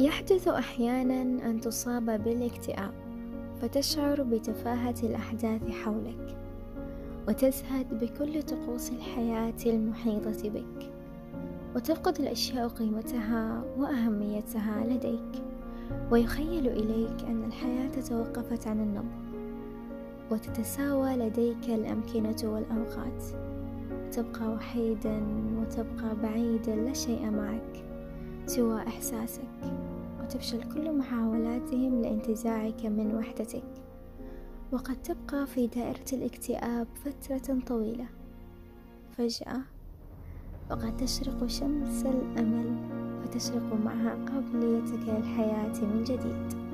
يحدث أحيانا أن تصاب بالاكتئاب فتشعر بتفاهة الأحداث حولك وتزهد بكل طقوس الحياة المحيطة بك وتفقد الأشياء قيمتها وأهميتها لديك ويخيل إليك أن الحياة توقفت عن النبض وتتساوى لديك الأمكنة والأوقات. تبقى وحيدا وتبقى بعيدا لا شيء معك سوى إحساسك. وتفشل كل محاولاتهم لانتزاعك من وحدتك. وقد تبقى في دائرة الاكتئاب فترة طويلة. فجأة وقد تشرق شمس الأمل فتشرق معها قابليتك للحياة من جديد.